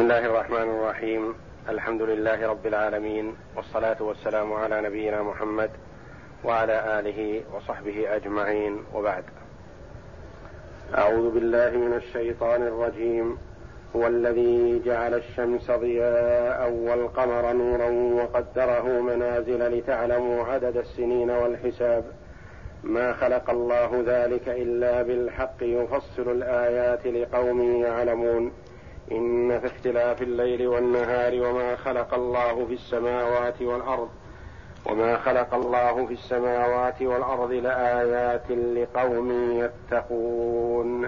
بسم الله الرحمن الرحيم الحمد لله رب العالمين والصلاه والسلام على نبينا محمد وعلى اله وصحبه اجمعين وبعد اعوذ بالله من الشيطان الرجيم هو الذي جعل الشمس ضياء والقمر نورا وقدره منازل لتعلموا عدد السنين والحساب ما خلق الله ذلك الا بالحق يفصل الايات لقوم يعلمون إن في اختلاف الليل والنهار وما خلق الله في السماوات والأرض وما خلق الله في السماوات والأرض لآيات لقوم يتقون.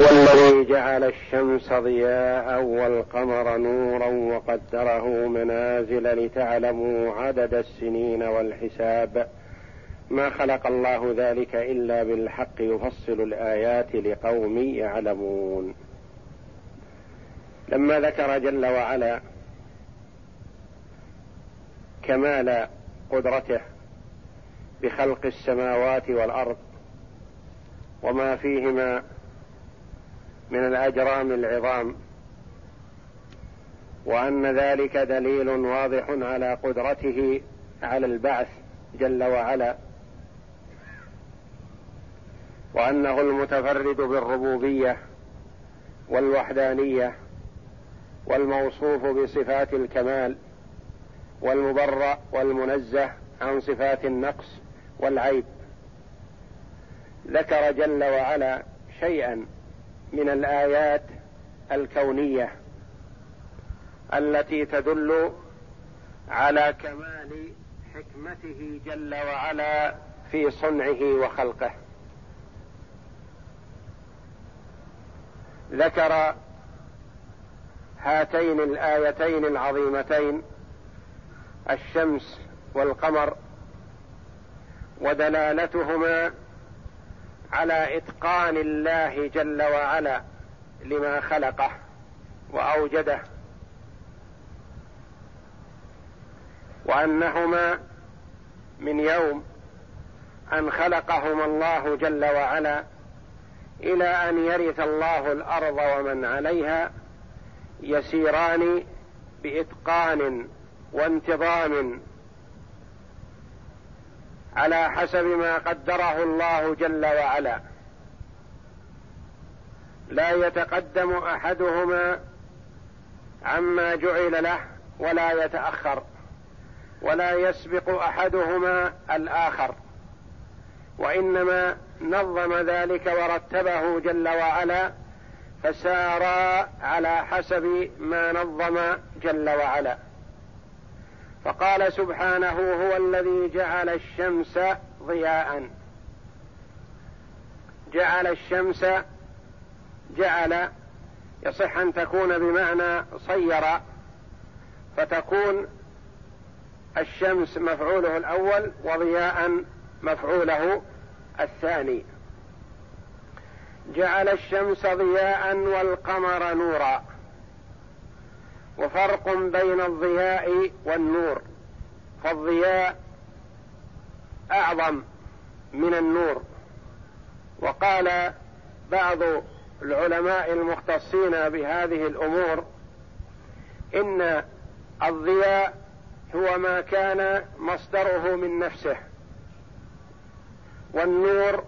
هو الذي جعل الشمس ضياء والقمر نورا وقدره منازل لتعلموا عدد السنين والحساب. ما خلق الله ذلك إلا بالحق يفصل الآيات لقوم يعلمون. لما ذكر جل وعلا كمال قدرته بخلق السماوات والأرض وما فيهما من الأجرام العظام وأن ذلك دليل واضح على قدرته على البعث جل وعلا وأنه المتفرد بالربوبية والوحدانية والموصوف بصفات الكمال والمبرأ والمنزه عن صفات النقص والعيب. ذكر جل وعلا شيئا من الآيات الكونية التي تدل على كمال حكمته جل وعلا في صنعه وخلقه. ذكر هاتين الآيتين العظيمتين الشمس والقمر ودلالتهما على إتقان الله جل وعلا لما خلقه وأوجده وأنهما من يوم أن خلقهما الله جل وعلا إلى أن يرث الله الأرض ومن عليها يسيران بإتقان وانتظام على حسب ما قدره الله جل وعلا. لا يتقدم أحدهما عما جعل له ولا يتأخر ولا يسبق أحدهما الآخر وإنما نظم ذلك ورتبه جل وعلا فسار على حسب ما نظم جل وعلا. فقال سبحانه هو الذي جعل الشمس ضياء. جعل الشمس جعل يصح أن تكون بمعنى صير فتكون الشمس مفعوله الأول وضياء مفعوله الثاني. جعل الشمس ضياء والقمر نورا. وفرق بين الضياء والنور. فالضياء أعظم من النور. وقال بعض العلماء المختصين بهذه الأمور إن الضياء هو ما كان مصدره من نفسه. والنور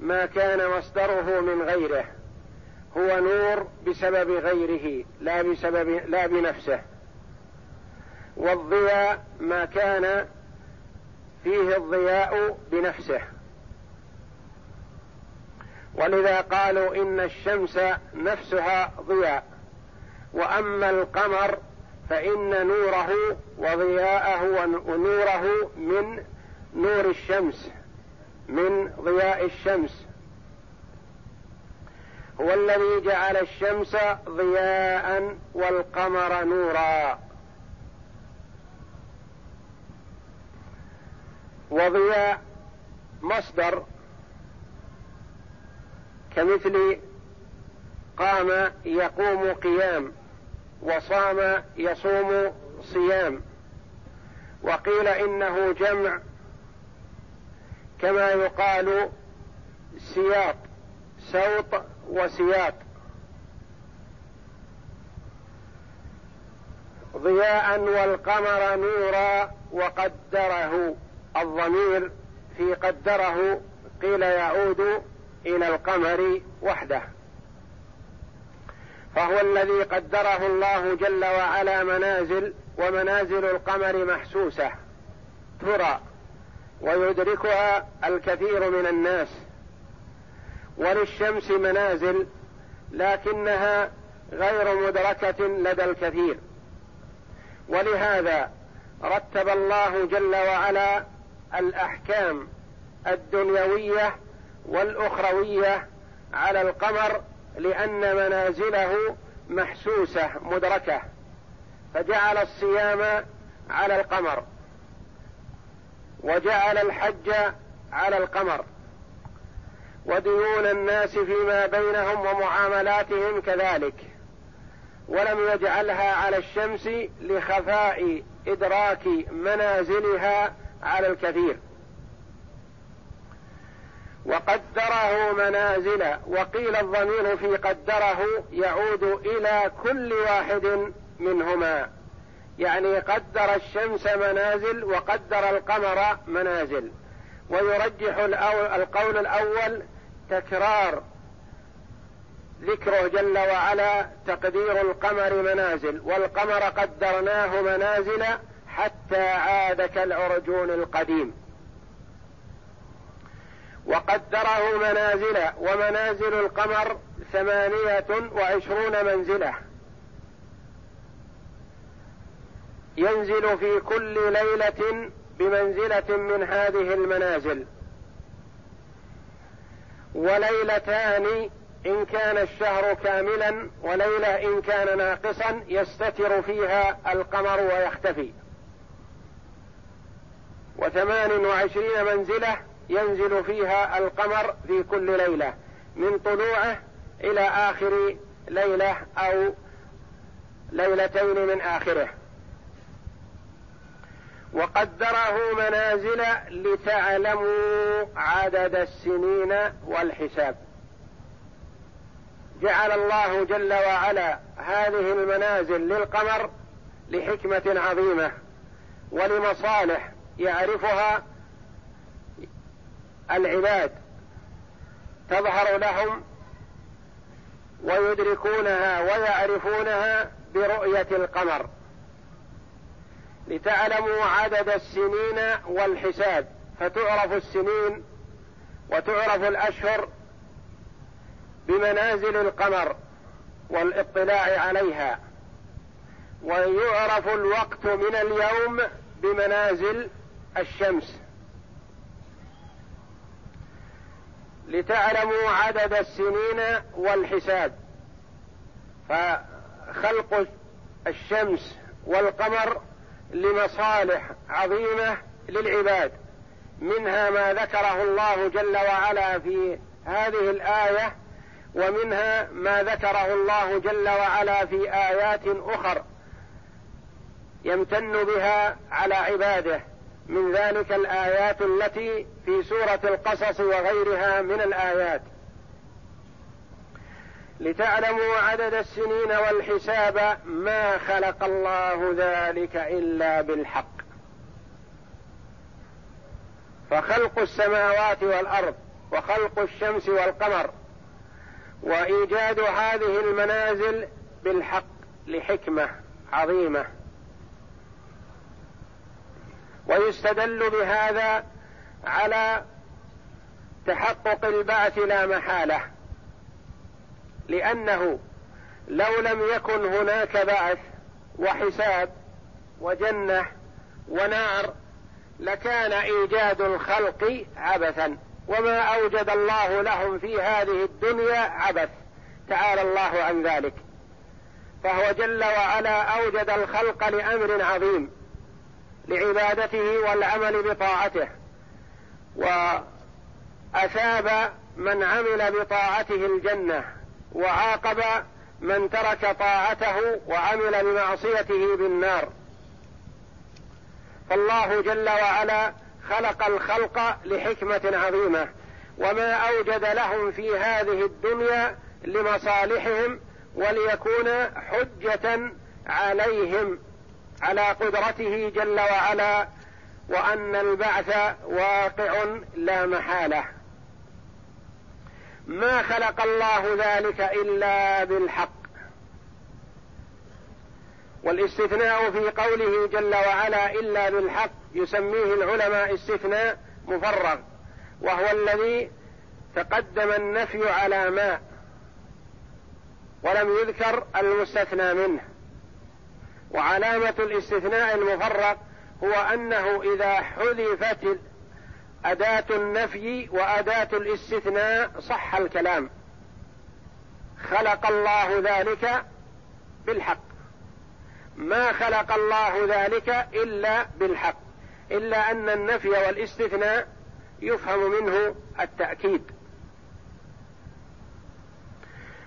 ما كان مصدره من غيره. هو نور بسبب غيره لا بسبب لا بنفسه. والضياء ما كان فيه الضياء بنفسه. ولذا قالوا إن الشمس نفسها ضياء. وأما القمر فإن نوره وضياءه ونوره من نور الشمس. من ضياء الشمس. هو الذي جعل الشمس ضياء والقمر نورا. وضياء مصدر كمثل قام يقوم قيام وصام يصوم صيام. وقيل إنه جمع كما يقال سياط سوط وسياط. ضياء والقمر نورا وقدره. الضمير في قدره قيل يعود إلى القمر وحده. فهو الذي قدره الله جل وعلا منازل ومنازل القمر محسوسة. ترى. ويدركها الكثير من الناس. وللشمس منازل لكنها غير مدركة لدى الكثير. ولهذا رتب الله جل وعلا الأحكام الدنيوية والأخروية على القمر لأن منازله محسوسة مدركة. فجعل الصيام على القمر. وجعل الحج على القمر. وديون الناس فيما بينهم ومعاملاتهم كذلك. ولم يجعلها على الشمس لخفاء إدراك منازلها على الكثير. وقدره منازل وقيل الضمير في قدره يعود إلى كل واحد منهما. يعني قدر الشمس منازل وقدر القمر منازل. ويرجح القول الأول تكرار ذكره جل وعلا تقدير القمر منازل والقمر قدرناه منازل حتى عاد كالعرجون القديم. وقدره منازل ومنازل القمر ثمانية وعشرون منزلة. ينزل في كل ليلة بمنزلة من هذه المنازل. وليلتان إن كان الشهر كاملا وليلة إن كان ناقصا يستتر فيها القمر ويختفي. وثمان وعشرين منزلة ينزل فيها القمر في كل ليلة من طلوعه إلى آخر ليلة أو ليلتين من آخره. وقدره منازل لتعلموا عدد السنين والحساب. جعل الله جل وعلا هذه المنازل للقمر لحكمة عظيمة ولمصالح يعرفها العباد. تظهر لهم ويدركونها ويعرفونها برؤية القمر. لتعلموا عدد السنين والحساب فتعرف السنين وتعرف الأشهر بمنازل القمر والاطلاع عليها. ويعرف الوقت من اليوم بمنازل الشمس. لتعلموا عدد السنين والحساب. فخلق الشمس والقمر لمصالح عظيمة للعباد منها ما ذكره الله جل وعلا في هذه الآية ومنها ما ذكره الله جل وعلا في آيات أخر يمتن بها على عباده من ذلك الآيات التي في سورة القصص وغيرها من الآيات. لتعلموا عدد السنين والحساب ما خلق الله ذلك إلا بالحق. فخلق السماوات والأرض وخلق الشمس والقمر وإيجاد هذه المنازل بالحق لحكمة عظيمة. ويستدل بهذا على تحقق البعث لا محالة. لأنه لو لم يكن هناك بعث وحساب وجنة ونار لكان إيجاد الخلق عبثا. وما أوجد الله لهم في هذه الدنيا عبث. تعالى الله عن ذلك. فهو جل وعلا أوجد الخلق لأمر عظيم لعبادته والعمل بطاعته. وأثاب من عمل بطاعته الجنة. وعاقب من ترك طاعته وعمل بمعصيته بالنار. فالله جل وعلا خلق الخلق لحكمة عظيمة وما أوجد لهم في هذه الدنيا لمصالحهم وليكون حجة عليهم على قدرته جل وعلا وأن البعث واقع لا محالة. ما خلق الله ذلك إلا بالحق. والاستثناء في قوله جل وعلا إلا بالحق يسميه العلماء استثناء مفرغ وهو الذي تقدم النفي على ما ولم يذكر المستثنى منه. وعلامة الاستثناء المفرق هو أنه إذا حذفت أداة النفي وأداة الاستثناء صح الكلام. خلق الله ذلك بالحق. ما خلق الله ذلك إلا بالحق. إلا أن النفي والاستثناء يفهم منه التأكيد.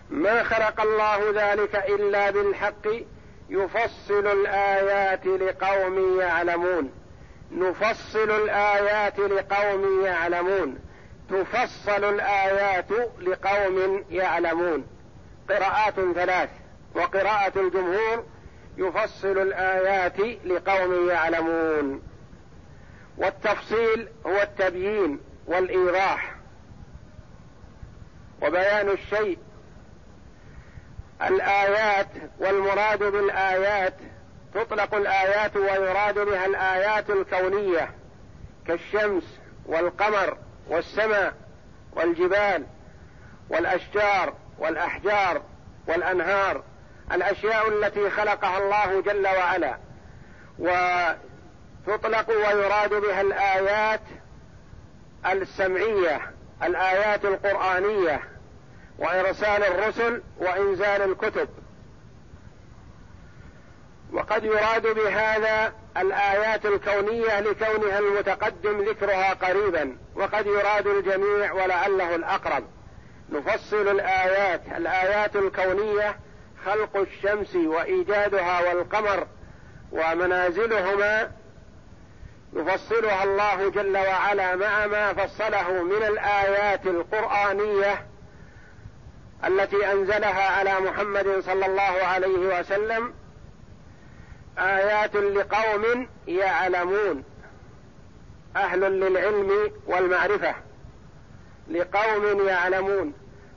ما خلق الله ذلك إلا بالحق يفصل الآيات لقوم يعلمون. نفصل الآيات لقوم يعلمون. تفصل الآيات لقوم يعلمون. قراءات ثلاث. وقراءة الجمهور يفصل الآيات لقوم يعلمون. والتفصيل هو التبيين والإيضاح. وبيان الشيء. الآيات والمراد بالآيات تطلق الآيات ويراد بها الآيات الكونية كالشمس والقمر والسماء والجبال والأشجار والأحجار والأنهار الأشياء التي خلقها الله جل وعلا. وتطلق ويراد بها الآيات السمعية الآيات القرآنية وإرسال الرسل وإنزال الكتب. وقد يراد بهذا الآيات الكونية لكونها المتقدم ذكرها قريبا وقد يراد الجميع ولعله الأقرب. نفصل الآيات. الآيات الكونية خلق الشمس وإيجادها والقمر ومنازلهما. يفصلها الله جل وعلا مع ما فصله من الآيات القرآنية التي أنزلها على محمد صلى الله عليه وسلم آيات لقوم يعلمون. أهل للعلم والمعرفة. لقوم يعلمون.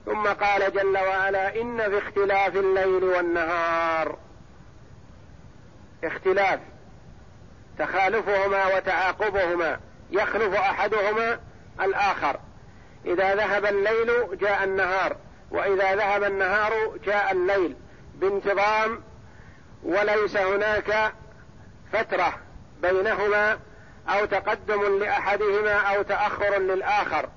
ثم قال جل وعلا إن في اختلاف الليل والنهار. اختلاف. تخالفهما وتعاقبهما. يخلف أحدهما الآخر. إذا ذهب الليل جاء النهار وإذا ذهب النهار جاء الليل. بانتظام وليس هناك فترة بينهما أو تقدم لأحدهما أو تأخر للآخر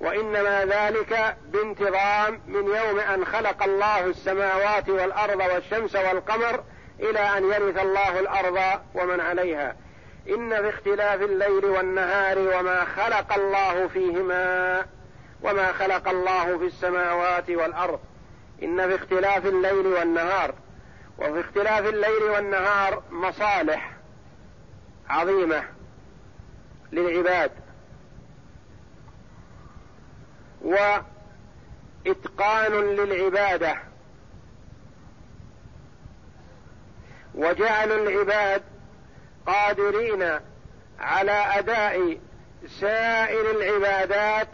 وإنما ذلك بانتظام من يوم أن خلق الله السماوات والأرض والشمس والقمر إلى أن يرث الله الأرض ومن عليها. إن في اختلاف الليل والنهار وما خلق الله فيهما وما خلق الله في السماوات والأرض إن في اختلاف الليل والنهار وفي اختلاف الليل والنهار مصالح عظيمة للعباد. وإتقان للعبادة. وجعل العباد قادرين على أداء سائر العبادات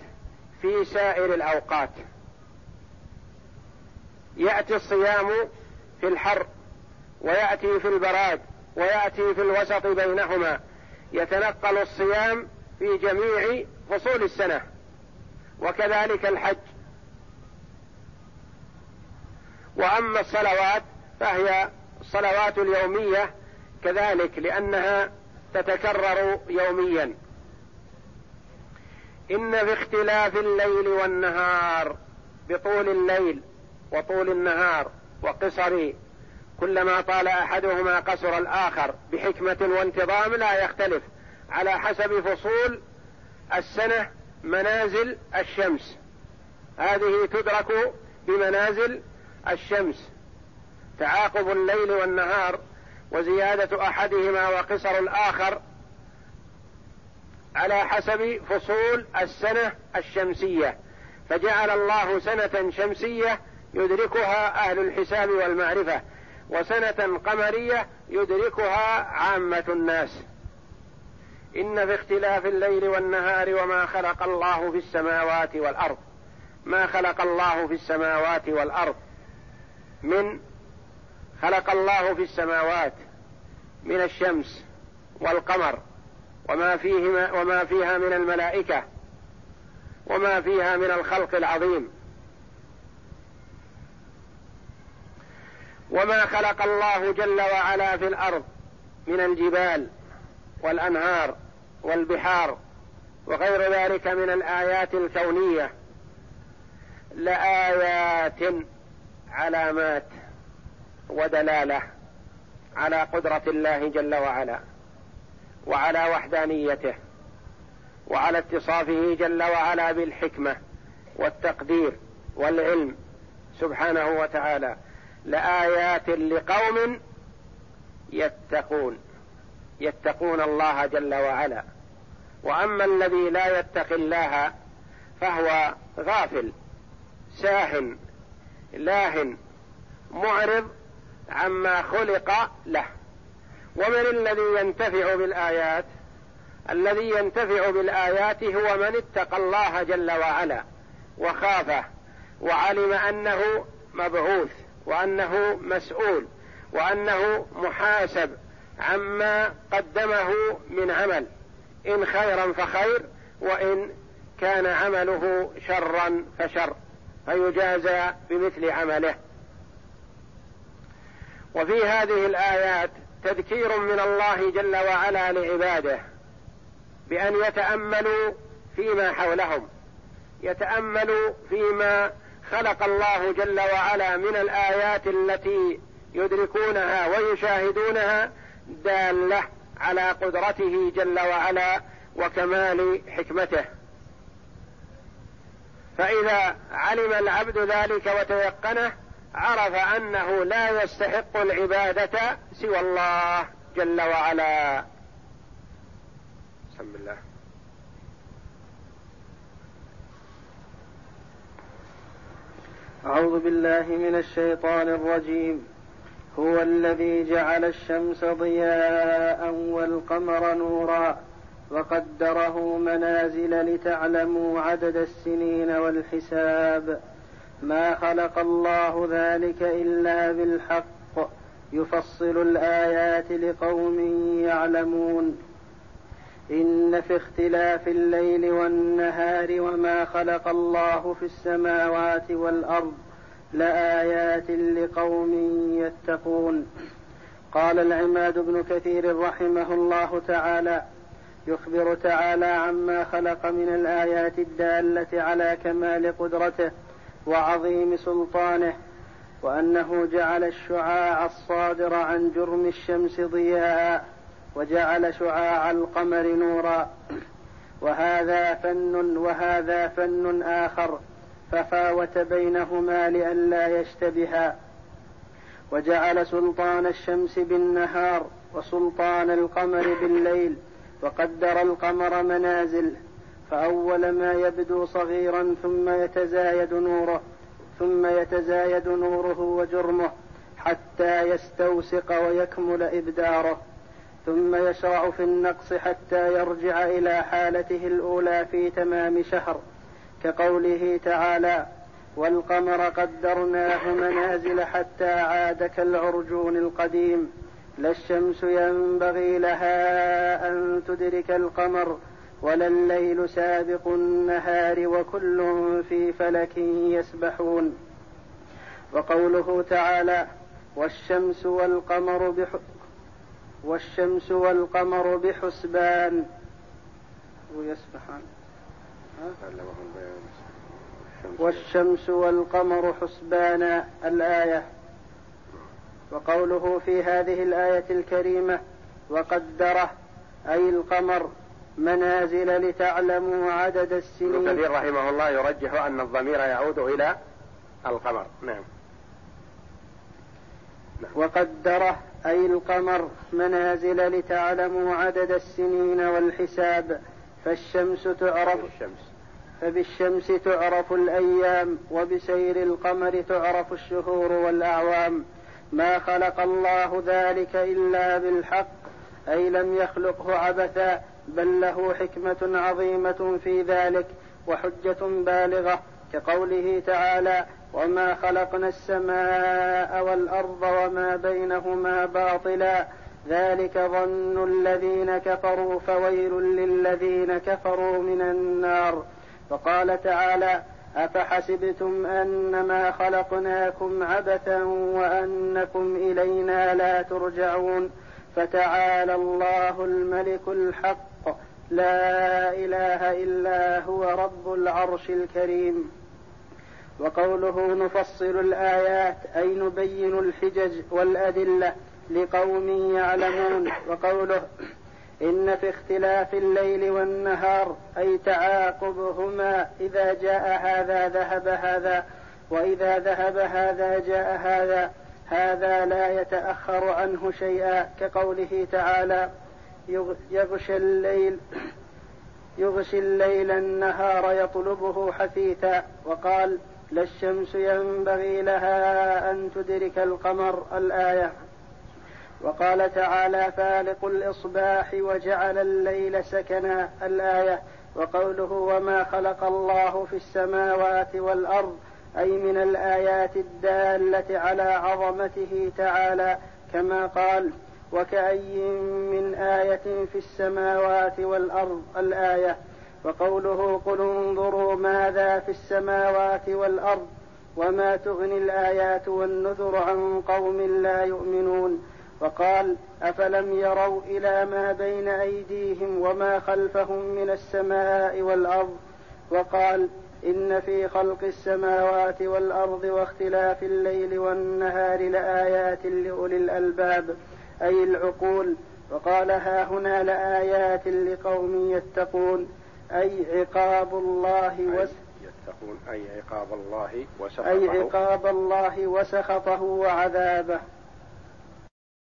في سائر الأوقات. يأتي الصيام في الحر ويأتي في البراد ويأتي في الوسط بينهما. يتنقل الصيام في جميع فصول السنة. وكذلك الحج. وأما الصلوات فهي الصلوات اليومية كذلك لأنها تتكرر يوميا. إن في اختلاف الليل والنهار بطول الليل وطول النهار وقصر كلما طال أحدهما قصر الآخر بحكمة وانتظام لا يختلف على حسب فصول السنة منازل الشمس. هذه تدرك بمنازل الشمس. تعاقب الليل والنهار وزيادة أحدهما وقصر الآخر على حسب فصول السنة الشمسية. فجعل الله سنة شمسية يدركها أهل الحساب والمعرفة وسنة قمرية يدركها عامة الناس. إن في اختلاف الليل والنهار وما خلق الله في السماوات والأرض ما خلق الله في السماوات والأرض من خلق الله في السماوات من الشمس والقمر وما فيهما وما فيها من الملائكة وما فيها من الخلق العظيم. وما خلق الله جل وعلا في الأرض من الجبال والأنهار والبحار وغير ذلك من الآيات الكونية. لآيات علامات ودلالة على قدرة الله جل وعلا وعلى وحدانيته وعلى اتصافه جل وعلا بالحكمة والتقدير والعلم سبحانه وتعالى. لآيات لقوم يتقون يتقون الله جل وعلا. وأما الذي لا يتقي الله فهو غافل ساه لاه معرض عما خلق له. ومن الذي ينتفع بالآيات؟ الذي ينتفع بالآيات هو من اتقى الله جل وعلا وخافه وعلم أنه مبعوث. وأنه مسؤول وأنه محاسب عما قدمه من عمل. إن خيرا فخير وإن كان عمله شرا فشر. فيجازى بمثل عمله. وفي هذه الآيات تذكير من الله جل وعلا لعباده بأن يتأملوا فيما حولهم يتأملوا فيما خلق الله جل وعلا من الآيات التي يدركونها ويشاهدونها دالة على قدرته جل وعلا وكمال حكمته. فإذا علم العبد ذلك وتيقنه عرف أنه لا يستحق العبادة سوى الله جل وعلا. بسم الله. أعوذ بالله من الشيطان الرجيم. هو الذي جعل الشمس ضياء والقمر نورا وقدره منازل لتعلموا عدد السنين والحساب. ما خلق الله ذلك إلا بالحق. يفصل الآيات لقوم يعلمون. إن في اختلاف الليل والنهار وما خلق الله في السماوات والأرض لآيات لقوم يتقون. قال العماد بن كثير رحمه الله تعالى يخبر تعالى عما خلق من الآيات الدالة على كمال قدرته وعظيم سلطانه وأنه جعل الشعاع الصادر عن جرم الشمس ضياء. وجعل شعاع القمر نورا. وهذا فن وهذا فن آخر ففاوت بينهما لئلا يشتبها وجعل سلطان الشمس بالنهار وسلطان القمر بالليل وقدر القمر منازل. فأول ما يبدو صغيرا ثم يتزايد نوره ثم يتزايد نوره وجرمه حتى يستوسق ويكمل إبداره. ثم يشرع في النقص حتى يرجع إلى حالته الأولى في تمام شهر كقوله تعالى والقمر قدرناه منازل حتى عاد كالعرجون القديم لا الشمس ينبغي لها أن تدرك القمر ولا الليل سابق النهار وكل في فلك يسبحون وقوله تعالى والشمس والقمر والشمس والقمر بحسبان. ويسبحان والشمس والقمر حسبانا الآية. وقوله في هذه الآية الكريمة وقدره أي القمر منازل لتعلموا عدد السنين. ابن كثير رحمه الله يرجح أن الضمير يعود إلى القمر. نعم. وقدره أي القمر منازل لتعلموا عدد السنين والحساب فالشمس تعرف الشمس. فبالشمس تعرف الأيام وبسير القمر تعرف الشهور والأعوام. ما خلق الله ذلك إلا بالحق أي لم يخلقه عبثا بل له حكمة عظيمة في ذلك وحجة بالغة. كقوله تعالى وما خلقنا السماء والأرض وما بينهما باطلا ذلك ظن الذين كفروا فويل للذين كفروا من النار وقال تعالى أفحسبتم أنما خلقناكم عبثا وأنكم إلينا لا ترجعون فتعالى الله الملك الحق لا إله إلا هو رب العرش الكريم وقوله نفصل الآيات أي نبين الحجج والأدلة لقوم يعلمون. وقوله إن في اختلاف الليل والنهار أي تعاقبهما إذا جاء هذا ذهب هذا وإذا ذهب هذا جاء هذا هذا لا يتأخر عنه شيئا. كقوله تعالى يغشى الليل يغشي الليل النهار يطلبه حثيثا. وقال لا الشمس ينبغي لها أن تدرك القمر الآية. وقال تعالى فالق الإصباح وجعل الليل سكنا الآية. وقوله وما خلق الله في السماوات والأرض أي من الآيات الدالة على عظمته تعالى كما قال وكأي من آية في السماوات والأرض الآية. وقوله قل انظروا ماذا في السماوات والأرض وما تغني الآيات والنذر عن قوم لا يؤمنون. وقال أفلم يروا إلى ما بين أيديهم وما خلفهم من السماء والأرض؟ وقال إن في خلق السماوات والأرض واختلاف الليل والنهار لآيات لأولي الألباب أي العقول. وقال ها هنا لآيات لقوم يتقون. أي عقاب الله وس يتقون أي عقاب الله وسخطه. أي عقاب الله وسخطه وعذابه.